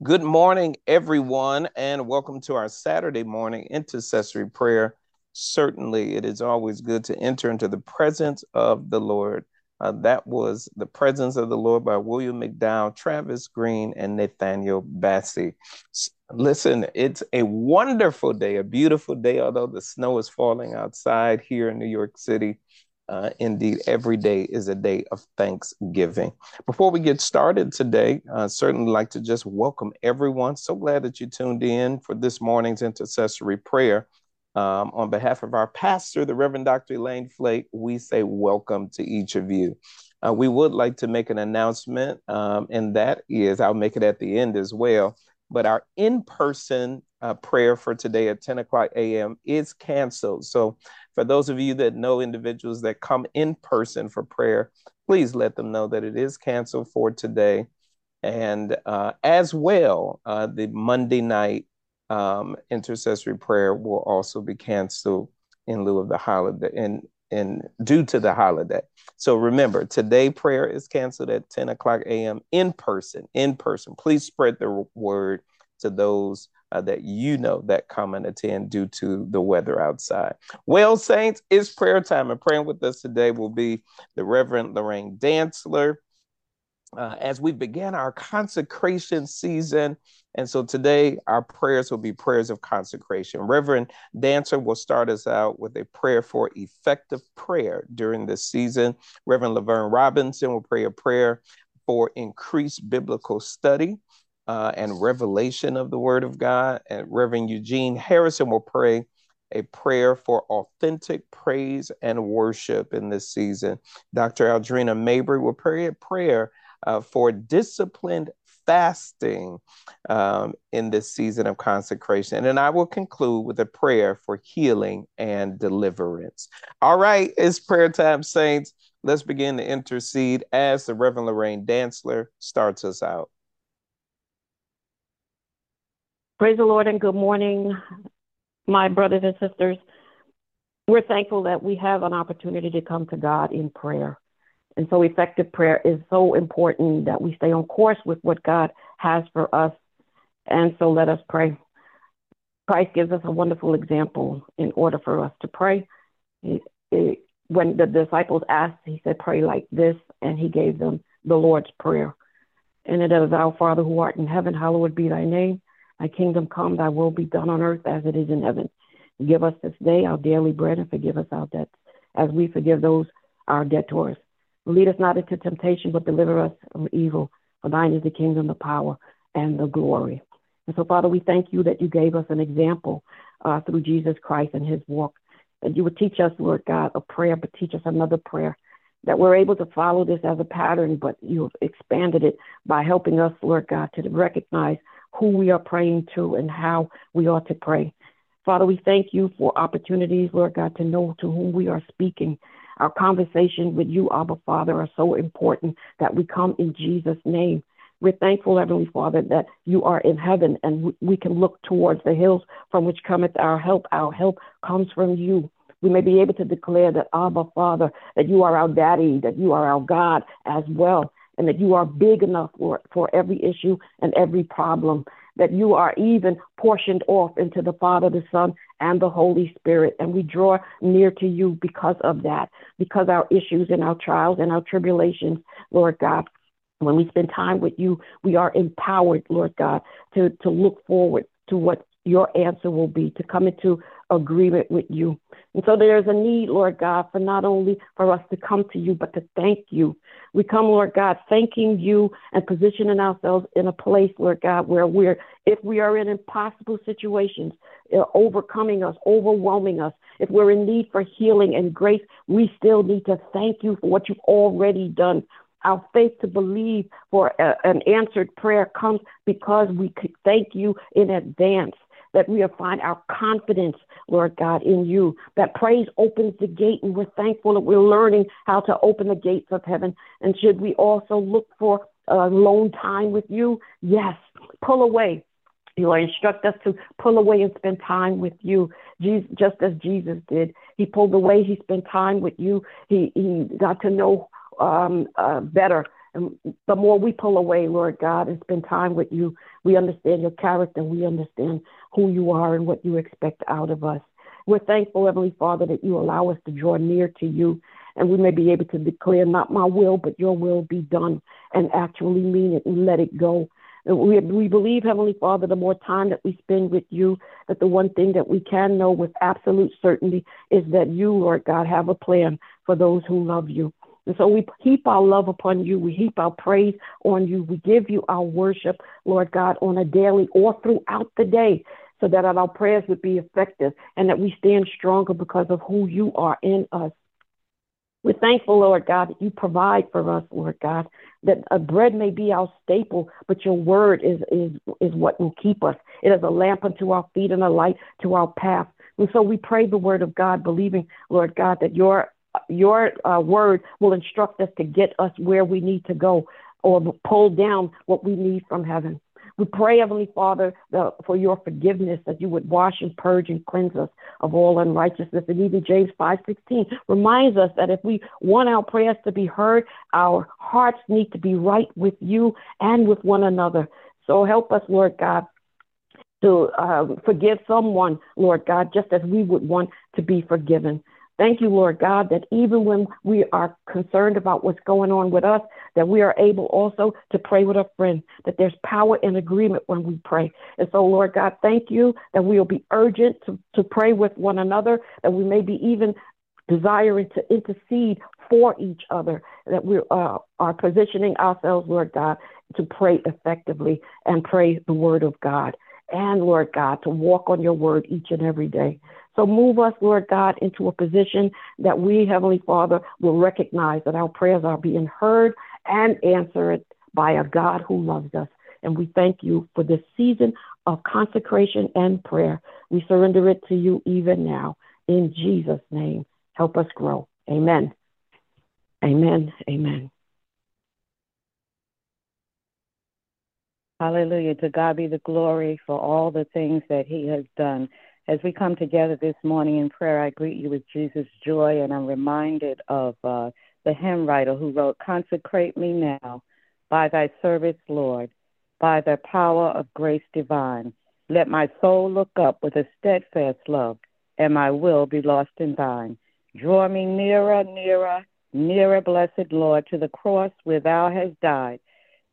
Good morning, everyone, and welcome to our Saturday morning intercessory prayer. Certainly, it is always good to enter into the presence of the Lord. Uh, that was The Presence of the Lord by William McDowell, Travis Green, and Nathaniel Bassey. Listen, it's a wonderful day, a beautiful day, although the snow is falling outside here in New York City. Uh, indeed, every day is a day of thanksgiving. Before we get started today, I uh, certainly like to just welcome everyone. So glad that you tuned in for this morning's intercessory prayer. Um, on behalf of our pastor, the Reverend Dr. Elaine Flake, we say welcome to each of you. Uh, we would like to make an announcement, um, and that is, I'll make it at the end as well. But our in person uh, prayer for today at 10 o'clock a.m. is canceled. So for those of you that know individuals that come in person for prayer, please let them know that it is canceled for today. And uh, as well, uh, the Monday night um, intercessory prayer will also be canceled in lieu of the holiday and in due to the holiday. So remember, today prayer is canceled at 10 o'clock a.m. in person. In person, please spread the word to those uh, that you know that come and attend due to the weather outside. Well, saints, it's prayer time, and praying with us today will be the Reverend Lorraine Dantzler. Uh, as we begin our consecration season. And so today, our prayers will be prayers of consecration. Reverend Dantzler will start us out with a prayer for effective prayer during this season. Reverend Laverne Robinson will pray a prayer for increased biblical study uh, and revelation of the Word of God. And Reverend Eugene Harrison will pray a prayer for authentic praise and worship in this season. Dr. Aldrena Mabry will pray a prayer uh, for disciplined fasting um, in this season of consecration. And then I will conclude with a prayer for healing and deliverance. All right, it's prayer time, saints. Let's begin to intercede as the Reverend Lorraine Dantzler starts us out. Praise the Lord and good morning, my brothers and sisters. We're thankful that we have an opportunity to come to God in prayer. And so, effective prayer is so important that we stay on course with what God has for us. And so, let us pray. Christ gives us a wonderful example in order for us to pray. when the disciples asked, he said, Pray like this, and he gave them the Lord's Prayer. And it is, Our Father who art in heaven, hallowed be thy name. Thy kingdom come, thy will be done on earth as it is in heaven. Give us this day our daily bread and forgive us our debts as we forgive those our debtors. Lead us not into temptation, but deliver us from evil. For thine is the kingdom, the power, and the glory. And so, Father, we thank you that you gave us an example uh, through Jesus Christ and his walk. That you would teach us, Lord God, a prayer, but teach us another prayer. That we're able to follow this as a pattern, but you have expanded it by helping us, Lord God, to recognize who we are praying to and how we ought to pray. Father, we thank you for opportunities, Lord God, to know to whom we are speaking. Our conversation with you, Abba Father, are so important that we come in Jesus' name. We're thankful, Heavenly Father, that you are in heaven and we can look towards the hills from which cometh our help. Our help comes from you. We may be able to declare that, Abba Father, that you are our daddy, that you are our God as well and that you are big enough for, for every issue and every problem, that you are even portioned off into the Father, the Son, and the Holy Spirit. And we draw near to you because of that, because our issues and our trials and our tribulations, Lord God, when we spend time with you, we are empowered, Lord God, to, to look forward to what your answer will be, to come into agreement with you. And so there's a need, Lord God, for not only for us to come to you, but to thank you. We come, Lord God, thanking you and positioning ourselves in a place, Lord God, where we're, if we are in impossible situations, uh, overcoming us, overwhelming us, if we're in need for healing and grace, we still need to thank you for what you've already done. Our faith to believe for a, an answered prayer comes because we thank you in advance that we find our confidence, Lord God, in you. That praise opens the gate, and we're thankful that we're learning how to open the gates of heaven. And should we also look for alone time with you? Yes, pull away. You instruct us to pull away and spend time with you, Jesus, just as Jesus did. He pulled away. He spent time with you. He he got to know um, uh, better And the more we pull away, Lord God, and spend time with you, we understand your character. We understand who you are and what you expect out of us. We're thankful, Heavenly Father, that you allow us to draw near to you and we may be able to declare, not my will, but your will be done, and actually mean it and let it go. We, we believe, Heavenly Father, the more time that we spend with you, that the one thing that we can know with absolute certainty is that you, Lord God, have a plan for those who love you. And so we heap our love upon you. We heap our praise on you. We give you our worship, Lord God, on a daily or throughout the day so that our prayers would be effective and that we stand stronger because of who you are in us. We're thankful, Lord God, that you provide for us, Lord God, that a bread may be our staple, but your word is, is, is what will keep us. It is a lamp unto our feet and a light to our path. And so we pray the word of God, believing, Lord God, that your your uh, word will instruct us to get us where we need to go or pull down what we need from heaven. We pray, Heavenly Father, the, for your forgiveness, that you would wash and purge and cleanse us of all unrighteousness. And even James 5.16 reminds us that if we want our prayers to be heard, our hearts need to be right with you and with one another. So help us, Lord God, to uh, forgive someone, Lord God, just as we would want to be forgiven. Thank you, Lord God, that even when we are concerned about what's going on with us, that we are able also to pray with a friend, that there's power in agreement when we pray. And so, Lord God, thank you that we will be urgent to, to pray with one another, that we may be even desiring to intercede for each other, that we uh, are positioning ourselves, Lord God, to pray effectively and pray the word of God. And Lord God, to walk on your word each and every day. So move us, Lord God, into a position that we, Heavenly Father, will recognize that our prayers are being heard and answered by a God who loves us. And we thank you for this season of consecration and prayer. We surrender it to you even now. In Jesus' name, help us grow. Amen. Amen. Amen. Hallelujah. To God be the glory for all the things that He has done. As we come together this morning in prayer, I greet you with Jesus' joy, and I'm reminded of uh, the hymn writer who wrote, Consecrate me now by thy service, Lord, by the power of grace divine. Let my soul look up with a steadfast love, and my will be lost in thine. Draw me nearer, nearer, nearer, blessed Lord, to the cross where thou hast died.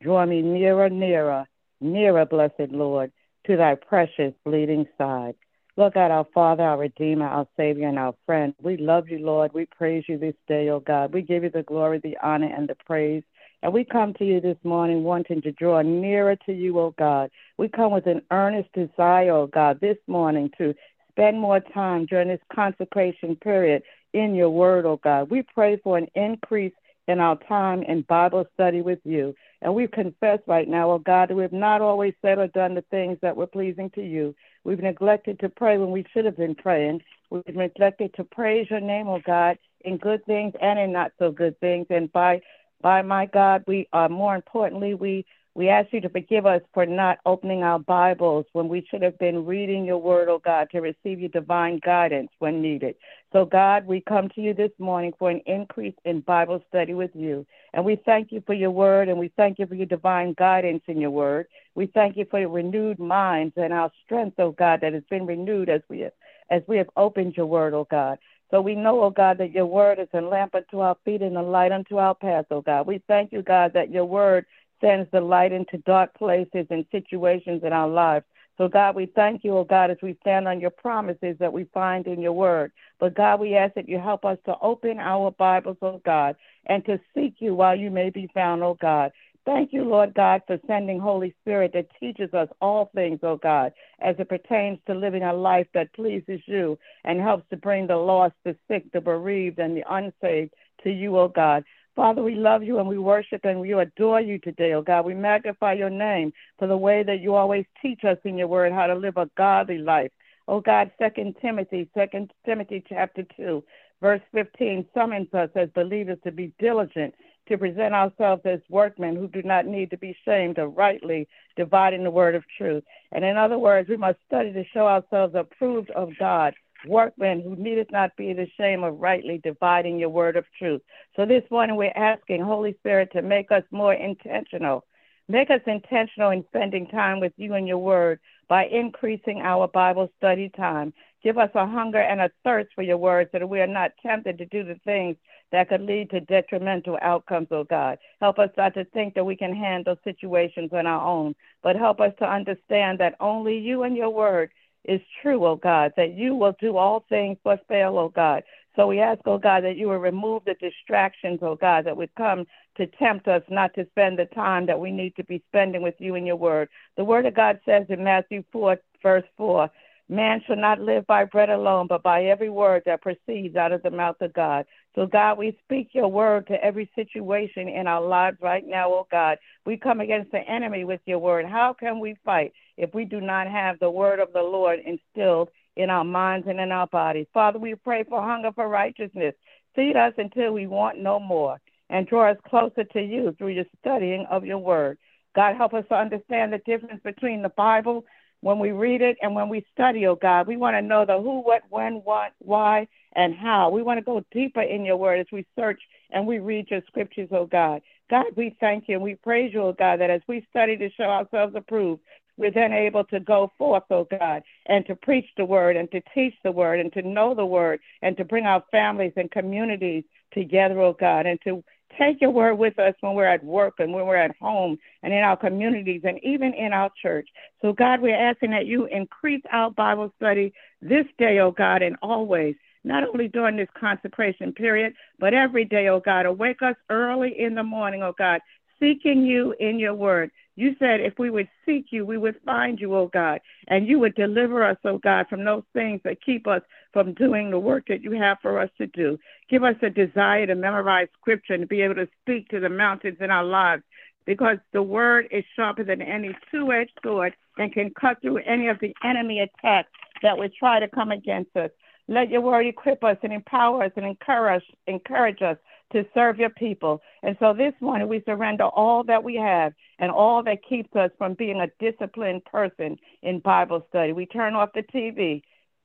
Draw me nearer, nearer, nearer, blessed Lord, to thy precious bleeding side. Lord God, our Father, our Redeemer, our Savior, and our friend, we love you, Lord. We praise you this day, oh God. We give you the glory, the honor, and the praise. And we come to you this morning wanting to draw nearer to you, oh God. We come with an earnest desire, oh God, this morning to spend more time during this consecration period in your word, oh God. We pray for an increase in our time in Bible study with you. And we confess right now, oh God, that we have not always said or done the things that were pleasing to you. We've neglected to pray when we should have been praying. We've neglected to praise your name, oh God, in good things and in not so good things. And by by my God, we are more importantly, we we ask you to forgive us for not opening our Bibles when we should have been reading your word, oh God, to receive your divine guidance when needed. So, God, we come to you this morning for an increase in Bible study with you. And we thank you for your word and we thank you for your divine guidance in your word. We thank you for your renewed minds and our strength, oh God, that has been renewed as we have, as we have opened your word, oh God. So we know, oh God, that your word is a lamp unto our feet and a light unto our path, oh God. We thank you, God, that your word sends the light into dark places and situations in our lives. So, God, we thank you, oh God, as we stand on your promises that we find in your word. But, God, we ask that you help us to open our Bibles, oh God, and to seek you while you may be found, oh God. Thank you, Lord God, for sending Holy Spirit that teaches us all things, oh God, as it pertains to living a life that pleases you and helps to bring the lost, the sick, the bereaved, and the unsaved to you, oh God. Father, we love you and we worship and we adore you today, oh God. We magnify your name for the way that you always teach us in your word how to live a godly life. Oh God, Second Timothy, Second Timothy chapter two, verse fifteen summons us as believers to be diligent to present ourselves as workmen who do not need to be shamed of rightly dividing the word of truth. And in other words, we must study to show ourselves approved of God, workmen who needeth not be ashamed of rightly dividing your word of truth. So this morning we're asking Holy Spirit to make us more intentional. Make us intentional in spending time with you and your word by increasing our Bible study time. Give us a hunger and a thirst for your word so that we are not tempted to do the things that could lead to detrimental outcomes, oh God. Help us not to think that we can handle situations on our own, but help us to understand that only you and your word is true, oh God, that you will do all things but fail, oh God. So we ask, oh God, that you will remove the distractions, oh God, that would come to tempt us not to spend the time that we need to be spending with you and your word. The word of God says in Matthew 4, verse 4, Man shall not live by bread alone, but by every word that proceeds out of the mouth of God. So, God, we speak your word to every situation in our lives right now, oh God. We come against the enemy with your word. How can we fight if we do not have the word of the Lord instilled in our minds and in our bodies? Father, we pray for hunger for righteousness. Feed us until we want no more and draw us closer to you through your studying of your word. God, help us to understand the difference between the Bible when we read it and when we study, oh God. We want to know the who, what, when, what, why, and how. We want to go deeper in your word as we search and we read your scriptures, oh God. God, we thank you and we praise you, oh God, that as we study to show ourselves approved, we're then able to go forth, oh God, and to preach the word and to teach the word and to know the word and to bring our families and communities together, oh God, and to take your word with us when we're at work and when we're at home and in our communities and even in our church. So, God, we're asking that you increase our Bible study this day, oh God, and always not only during this consecration period, but every day, oh God. Awake us early in the morning, oh God, seeking you in your word. You said if we would seek you, we would find you, oh God, and you would deliver us, oh God, from those things that keep us from doing the work that you have for us to do. Give us a desire to memorize scripture and to be able to speak to the mountains in our lives because the word is sharper than any two edged sword and can cut through any of the enemy attacks that would try to come against us. Let your word equip us and empower us and encourage, encourage us to serve your people. And so this morning we surrender all that we have and all that keeps us from being a disciplined person in Bible study. We turn off the TV.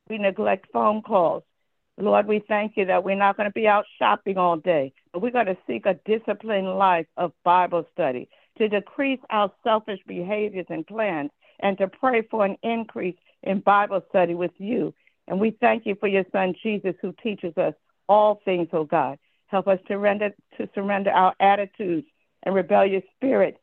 We neglect phone calls. Lord, we thank you that we're not going to be out shopping all day, but we're going to seek a disciplined life of Bible study to decrease our selfish behaviors and plans and to pray for an increase in Bible study with you and we thank you for your son Jesus who teaches us all things, oh God. Help us to surrender, to surrender our attitudes and rebellious spirits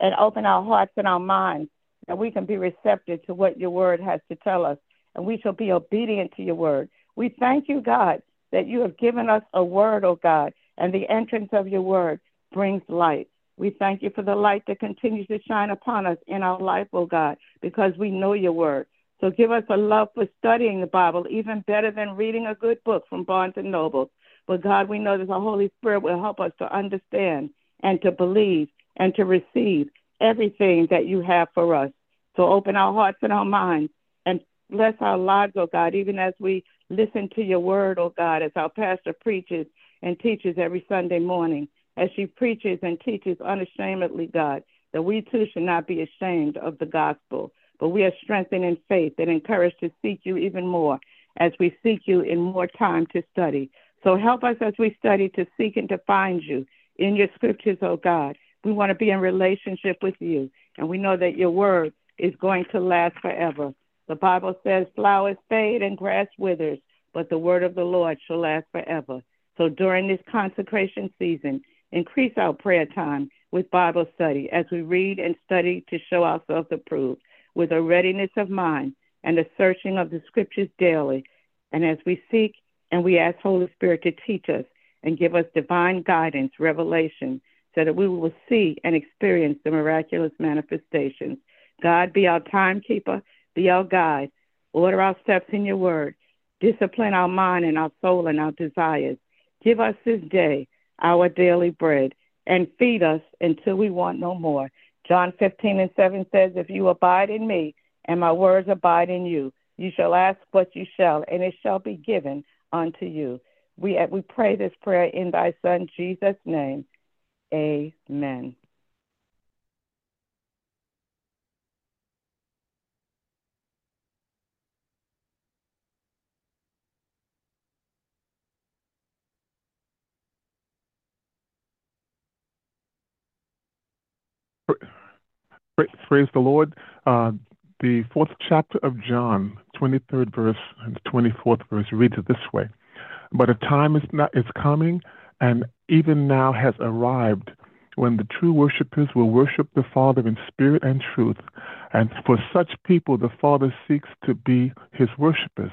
and open our hearts and our minds that we can be receptive to what your word has to tell us and we shall be obedient to your word. We thank you, God, that you have given us a word, oh God, and the entrance of your word brings light. We thank you for the light that continues to shine upon us in our life, oh God, because we know your word. So give us a love for studying the Bible, even better than reading a good book from Barnes and Noble. But God, we know that the Holy Spirit will help us to understand and to believe and to receive everything that you have for us. So open our hearts and our minds and bless our lives, oh God, even as we listen to your word, oh God, as our pastor preaches and teaches every Sunday morning, as she preaches and teaches unashamedly, God, that we too should not be ashamed of the gospel but we are strengthened in faith and encouraged to seek you even more as we seek you in more time to study. So help us as we study to seek and to find you in your scriptures, oh God. We want to be in relationship with you, and we know that your word is going to last forever. The Bible says flowers fade and grass withers, but the word of the Lord shall last forever. So during this consecration season, increase our prayer time with Bible study as we read and study to show ourselves approved with a readiness of mind and a searching of the scriptures daily. And as we seek and we ask Holy Spirit to teach us and give us divine guidance, revelation, so that we will see and experience the miraculous manifestations. God, be our timekeeper, be our guide, order our steps in your word, discipline our mind and our soul and our desires. Give us this day our daily bread and feed us until we want no more. John 15 and 7 says, If you abide in me and my words abide in you, you shall ask what you shall, and it shall be given unto you. We, we pray this prayer in thy Son Jesus' name. Amen. Praise the Lord. Uh, the fourth chapter of John, 23rd verse and 24th verse reads it this way. But a time is not is coming, and even now has arrived, when the true worshippers will worship the Father in spirit and truth. And for such people, the Father seeks to be his worshippers.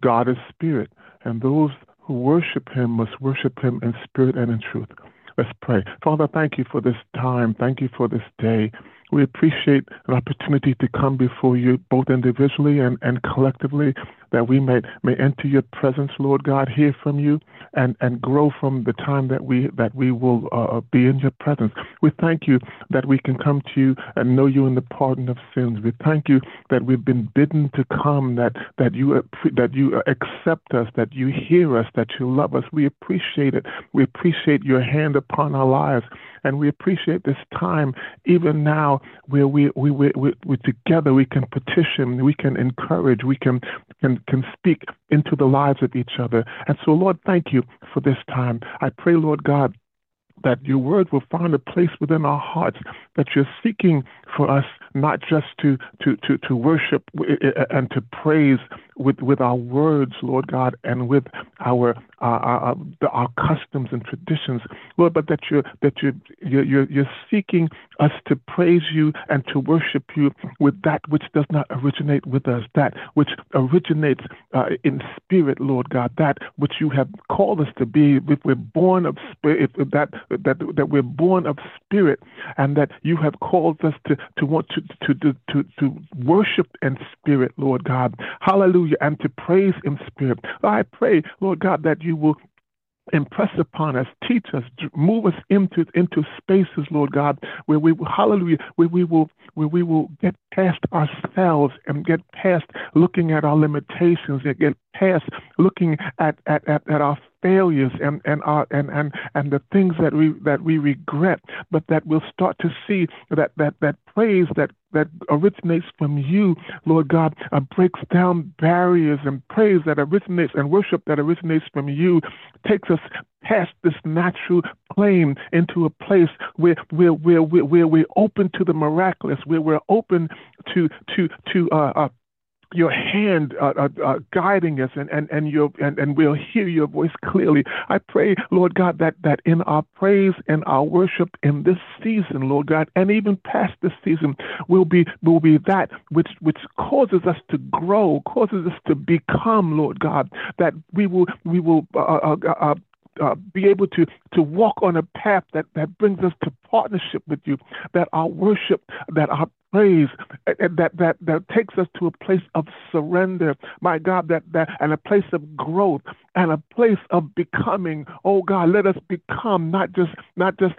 God is spirit, and those who worship him must worship him in spirit and in truth. Let's pray. Father, thank you for this time. Thank you for this day. We appreciate an opportunity to come before you both individually and, and collectively that we may, may enter your presence, Lord God, hear from you and, and grow from the time that we that we will uh, uh, be in your presence. We thank you that we can come to you and know you in the pardon of sins. We thank you that we've been bidden to come, that that you uh, that you uh, accept us, that you hear us, that you love us. We appreciate it. We appreciate your hand upon our lives. And we appreciate this time, even now, where we, we, we, we together we can petition, we can encourage, we can, can can speak into the lives of each other. And so, Lord, thank you for this time. I pray, Lord God, that your word will find a place within our hearts, that you're seeking for us not just to, to, to, to worship uh, uh, uh, and to praise with, with our words, Lord God, and with our, our, our, our customs and traditions, Lord, but that you're, that you're, you're, you're seeking us to praise you and to worship you with that which does not originate with us, that which originates uh, in spirit, Lord God, that which you have called us to be. If we're born of spirit, that, that, that we're born of spirit, and that you have called us to, to want to, to, to, to, to worship in spirit, Lord God. Hallelujah. And to praise in spirit. I pray, Lord God, that you will impress upon us, teach us, move us into into spaces, Lord God, where we will, hallelujah, where we will where we will get past ourselves and get past looking at our limitations and get past looking at at, at, at our failures and and our and, and and the things that we that we regret, but that we'll start to see that that that praise that that originates from you, Lord God, uh, breaks down barriers and praise that originates and worship that originates from you takes us past this natural plane into a place where where where where, where we're open to the miraculous, where we're open to to to uh, uh, your hand uh, uh, uh, guiding us and, and, and, your, and, and we'll hear your voice clearly. I pray, Lord God, that, that in our praise and our worship in this season, Lord God, and even past this season, will be, will be that which, which causes us to grow, causes us to become, Lord God, that we will, we will uh, uh, uh, uh, be able to to walk on a path that that brings us to partnership with you that our worship that our praise that that that takes us to a place of surrender. My god that that and a place of growth and a place of becoming. Oh god let us become not just not just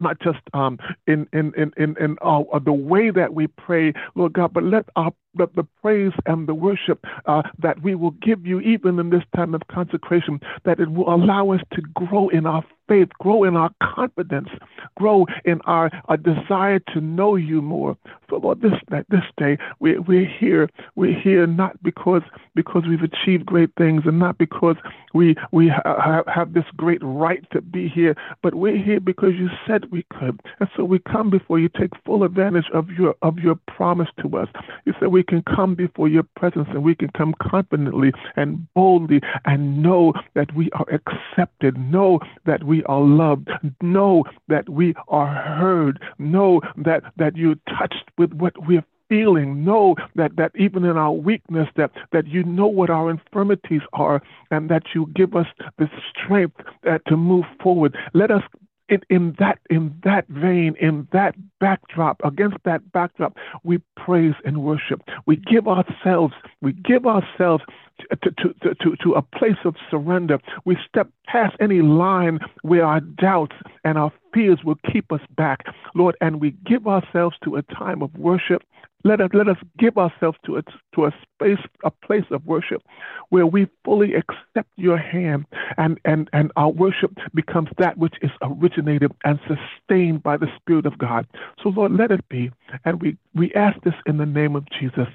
not just um, in in in in, in uh, the way that we pray, Lord God, but let our the, the praise and the worship uh, that we will give you even in this time of consecration, that it will allow us to grow in our faith, grow in our confidence, grow in our, our desire to know you more. So Lord, this this day we we're here. We're here not because because we've achieved great things and not because we we ha- have this great right to be here, but we're here because you said we could. And so we come before you, take full advantage of your of your promise to us. You said we can come before your presence and we can come confidently and boldly and know that we are accepted, know that we are loved, know that we are heard, know that, that you're touched with what we're feeling. Know that that even in our weakness that that you know what our infirmities are and that you give us the strength uh, to move forward. Let us in, in that in that vein, in that backdrop, against that backdrop, we praise and worship. We give ourselves, we give ourselves to, to, to, to a place of surrender. We step past any line where our doubts and our fears will keep us back, Lord, and we give ourselves to a time of worship let us, let us give ourselves to a, to a space, a place of worship where we fully accept your hand and, and, and our worship becomes that which is originated and sustained by the Spirit of God. So, Lord, let it be. And we, we ask this in the name of Jesus.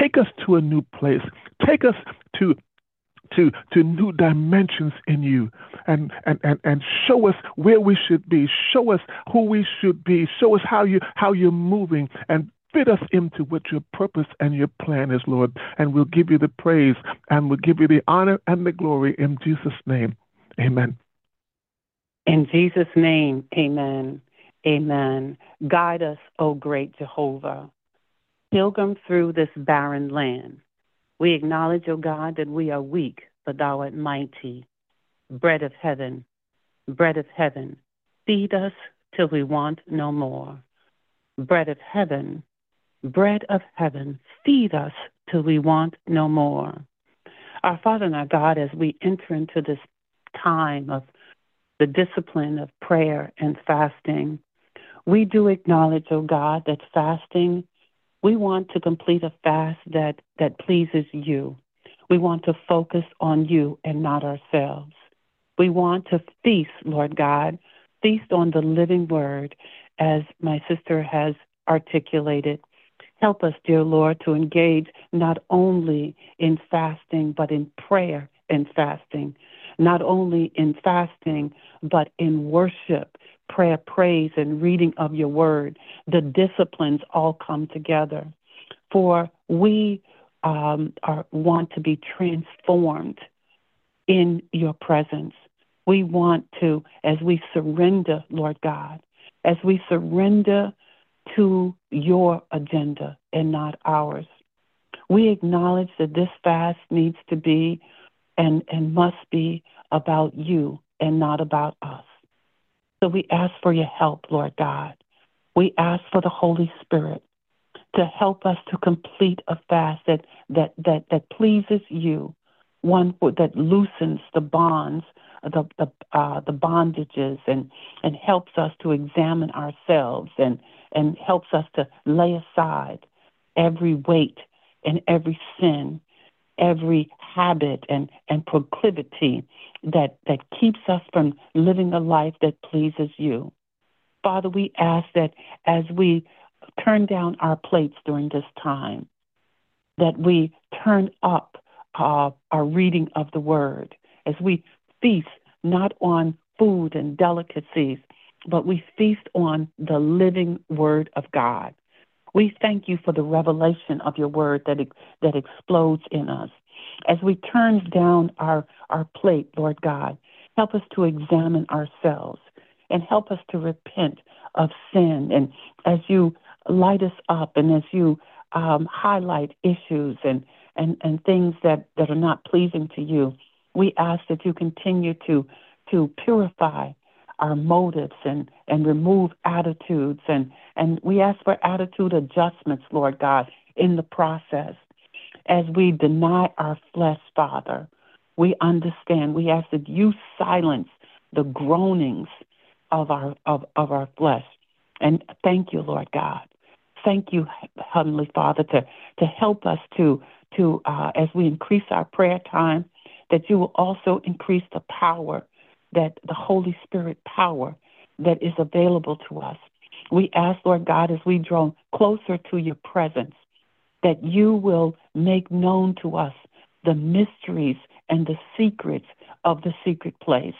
Take us to a new place. Take us to to, to new dimensions in you and, and, and, and show us where we should be. Show us who we should be. Show us how you how you're moving and fit us into what your purpose and your plan is, Lord. And we'll give you the praise and we'll give you the honor and the glory in Jesus' name. Amen. In Jesus' name, amen. Amen. Guide us, O great Jehovah. Pilgrim through this barren land. We acknowledge, O God, that we are weak, but thou art mighty. Bread of heaven, bread of heaven, feed us till we want no more. Bread of heaven, bread of heaven, feed us till we want no more. Our Father and our God, as we enter into this time of the discipline of prayer and fasting, we do acknowledge, O God, that fasting, we want to complete a fast that, that pleases you. We want to focus on you and not ourselves. We want to feast, Lord God, feast on the living word, as my sister has articulated. Help us, dear Lord, to engage not only in fasting, but in prayer and fasting, not only in fasting, but in worship, prayer, praise, and reading of your word. The disciplines all come together. For we um, are, want to be transformed in your presence. We want to, as we surrender, Lord God, as we surrender to your agenda and not ours. We acknowledge that this fast needs to be and, and must be about you and not about us. So we ask for your help, Lord God. We ask for the Holy Spirit to help us to complete a fast that that that, that pleases you, one that loosens the bonds, the the uh, the bondages, and and helps us to examine ourselves and and helps us to lay aside every weight and every sin every habit and, and proclivity that, that keeps us from living a life that pleases you. Father, we ask that as we turn down our plates during this time, that we turn up uh, our reading of the word, as we feast not on food and delicacies, but we feast on the living word of God. We thank you for the revelation of your word that, that explodes in us. As we turn down our, our plate, Lord God, help us to examine ourselves and help us to repent of sin. And as you light us up and as you um, highlight issues and, and, and things that, that are not pleasing to you, we ask that you continue to, to purify our motives and, and remove attitudes. And, and we ask for attitude adjustments, Lord God, in the process. As we deny our flesh, Father, we understand. We ask that you silence the groanings of our of, of our flesh. And thank you, Lord God. Thank you, Heavenly Father, to, to help us to to uh, as we increase our prayer time, that you will also increase the power that the Holy Spirit power that is available to us. We ask, Lord God, as we draw closer to your presence, that you will make known to us the mysteries and the secrets of the secret place.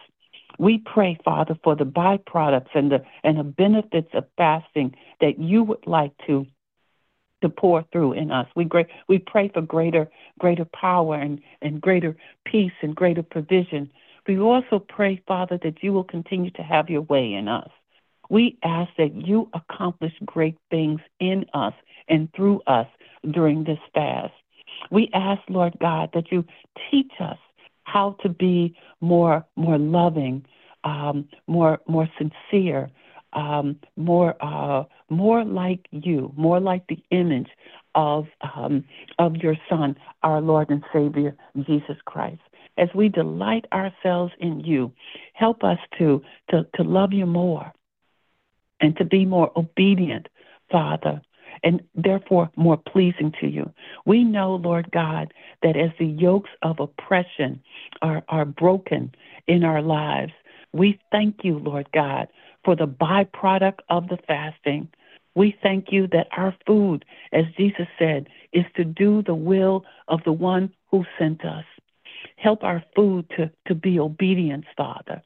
We pray, Father, for the byproducts and the and the benefits of fasting that you would like to to pour through in us. We great, we pray for greater greater power and, and greater peace and greater provision we also pray, Father, that you will continue to have your way in us. We ask that you accomplish great things in us and through us during this fast. We ask, Lord God, that you teach us how to be more more loving, um, more more sincere, um, more uh, more like you, more like the image of um, of your Son, our Lord and Savior Jesus Christ as we delight ourselves in you, help us to, to, to love you more and to be more obedient, Father, and therefore more pleasing to you. We know, Lord God, that as the yokes of oppression are, are broken in our lives, we thank you, Lord God, for the byproduct of the fasting. We thank you that our food, as Jesus said, is to do the will of the one who sent us. Help our food to, to be obedience, Father.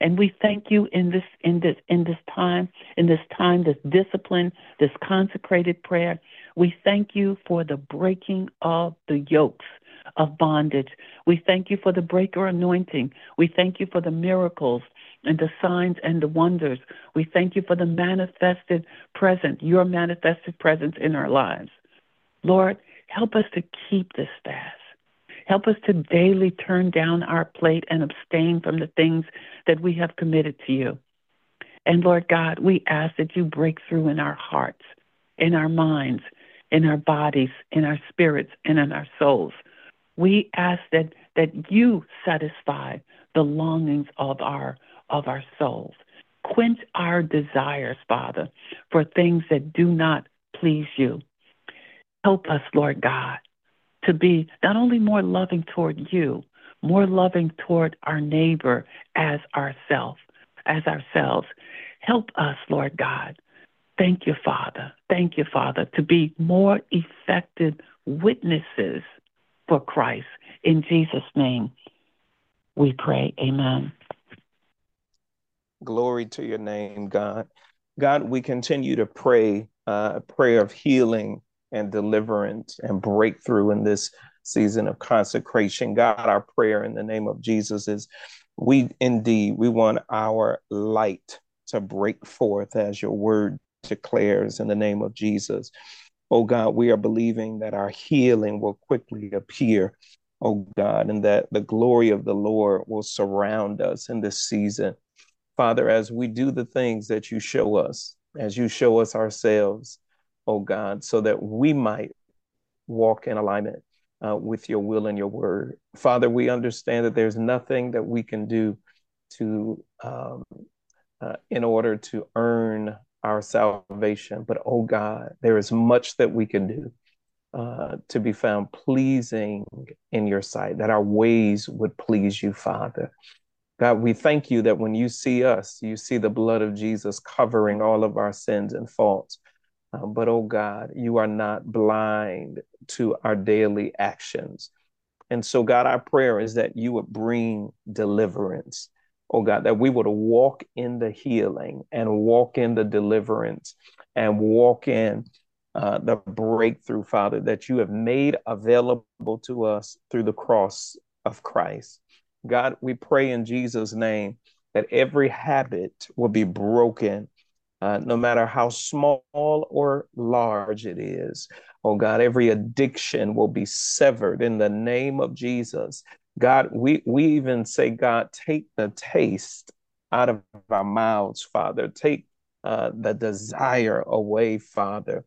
And we thank you in this in this in this time, in this time, this discipline, this consecrated prayer. We thank you for the breaking of the yokes of bondage. We thank you for the breaker anointing. We thank you for the miracles and the signs and the wonders. We thank you for the manifested presence, your manifested presence in our lives. Lord, help us to keep this fast. Help us to daily turn down our plate and abstain from the things that we have committed to you. And Lord God, we ask that you break through in our hearts, in our minds, in our bodies, in our spirits, and in our souls. We ask that, that you satisfy the longings of our of our souls. Quench our desires, Father, for things that do not please you. Help us, Lord God, to be not only more loving toward you, more loving toward our neighbor as ourselves, as ourselves. Help us, Lord God. Thank you, Father. Thank you, Father, to be more effective witnesses for Christ. In Jesus' name, we pray. Amen. Glory to your name, God. God, we continue to pray uh, a prayer of healing and deliverance and breakthrough in this season of consecration. God, our prayer in the name of Jesus is we indeed we want our light to break forth as your word declares in the name of Jesus. Oh God, we are believing that our healing will quickly appear, oh God, and that the glory of the Lord will surround us in this season. Father, as we do the things that you show us, as you show us ourselves, oh God, so that we might walk in alignment uh, with your will and your word. Father, we understand that there's nothing that we can do to um, uh, in order to earn our salvation, but oh God, there is much that we can do uh, to be found pleasing in your sight, that our ways would please you, Father. God, we thank you that when you see us, you see the blood of Jesus covering all of our sins and faults. Uh, but, oh God, you are not blind to our daily actions. And so, God, our prayer is that you would bring deliverance. Oh God, that we would walk in the healing and walk in the deliverance and walk in uh, the breakthrough, Father, that you have made available to us through the cross of Christ. God, we pray in Jesus' name that every habit will be broken uh, no matter how small or large it is. Oh God, every addiction will be severed in the name of Jesus. God, we, we even say, God, take the taste out of our mouths, Father. Take uh, the desire away, Father,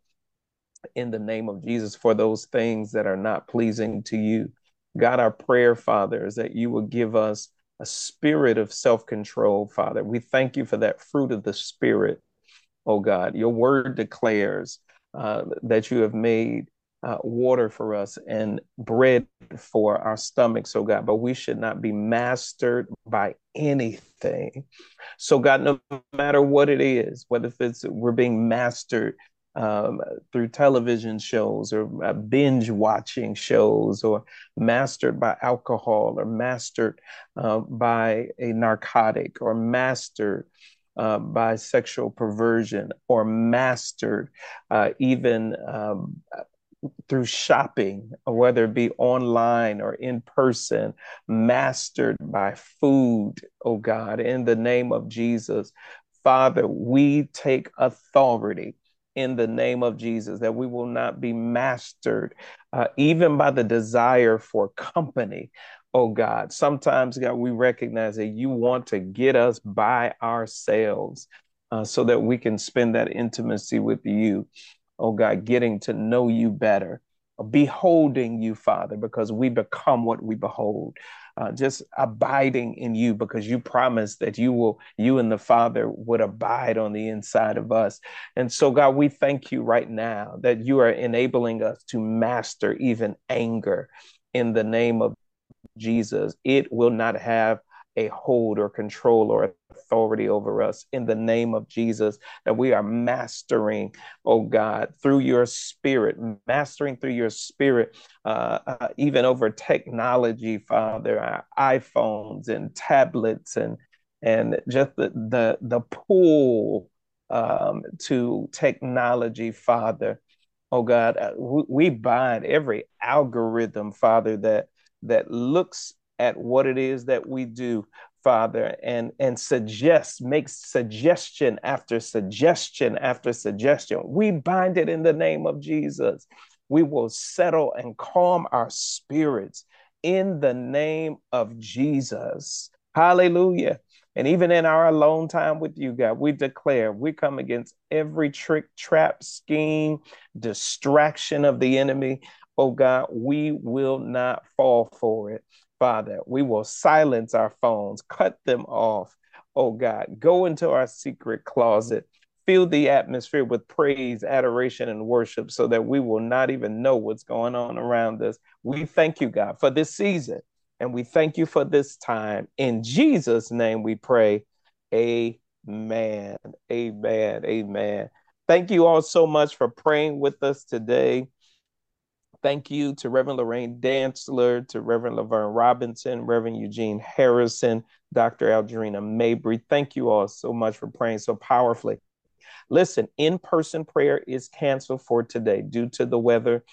in the name of Jesus, for those things that are not pleasing to you. God, our prayer, Father, is that you will give us a spirit of self control, Father. We thank you for that fruit of the Spirit oh God. Your word declares uh, that you have made uh, water for us and bread for our stomachs, oh God, but we should not be mastered by anything. So, God, no matter what it is, whether it's we're being mastered um, through television shows or uh, binge watching shows or mastered by alcohol or mastered uh, by a narcotic or mastered uh, by sexual perversion or mastered uh, even um, through shopping, whether it be online or in person, mastered by food, oh God, in the name of Jesus. Father, we take authority in the name of Jesus, that we will not be mastered uh, even by the desire for company, oh God. Sometimes, God, we recognize that you want to get us by ourselves uh, so that we can spend that intimacy with you, oh God, getting to know you better, beholding you, Father, because we become what we behold. Uh, just abiding in you because you promised that you will you and the father would abide on the inside of us and so god we thank you right now that you are enabling us to master even anger in the name of Jesus, it will not have a hold or control or authority over us in the name of Jesus, that we are mastering, oh God, through your spirit, mastering through your spirit, uh, uh, even over technology, Father, our iPhones and tablets and and just the the, the pull um, to technology, Father. Oh God, uh, we bind every algorithm, Father, that that looks at what it is that we do, Father, and and suggest, makes suggestion after suggestion after suggestion. We bind it in the name of Jesus. We will settle and calm our spirits in the name of Jesus. Hallelujah. And even in our alone time with you, God, we declare we come against every trick, trap, scheme, distraction of the enemy. Oh God, we will not fall for it. Father, we will silence our phones, cut them off. Oh God, go into our secret closet, fill the atmosphere with praise, adoration, and worship so that we will not even know what's going on around us. We thank you, God, for this season. And we thank you for this time. In Jesus' name we pray. Amen. Amen. Amen. Thank you all so much for praying with us today. Thank you to Reverend Lorraine Dantzler, to Reverend Laverne Robinson, Reverend Eugene Harrison, Dr. Aldrena Mabry. Thank you all so much for praying so powerfully. Listen, in person prayer is canceled for today due to the weather.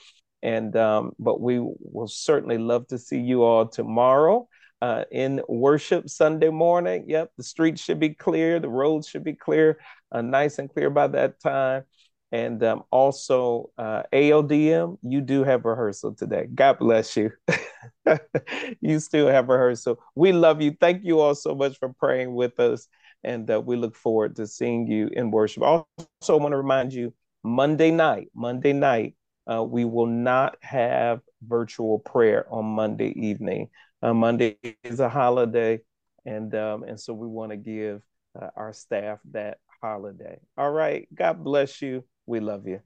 And um, but we will certainly love to see you all tomorrow uh, in worship Sunday morning. Yep, the streets should be clear, the roads should be clear, uh, nice and clear by that time. And um, also, uh, ALDM, you do have rehearsal today. God bless you. you still have rehearsal. We love you. Thank you all so much for praying with us. And uh, we look forward to seeing you in worship. Also, I want to remind you Monday night, Monday night, uh, we will not have virtual prayer on Monday evening. Uh, Monday is a holiday, and um, and so we want to give uh, our staff that holiday. All right. God bless you. We love you.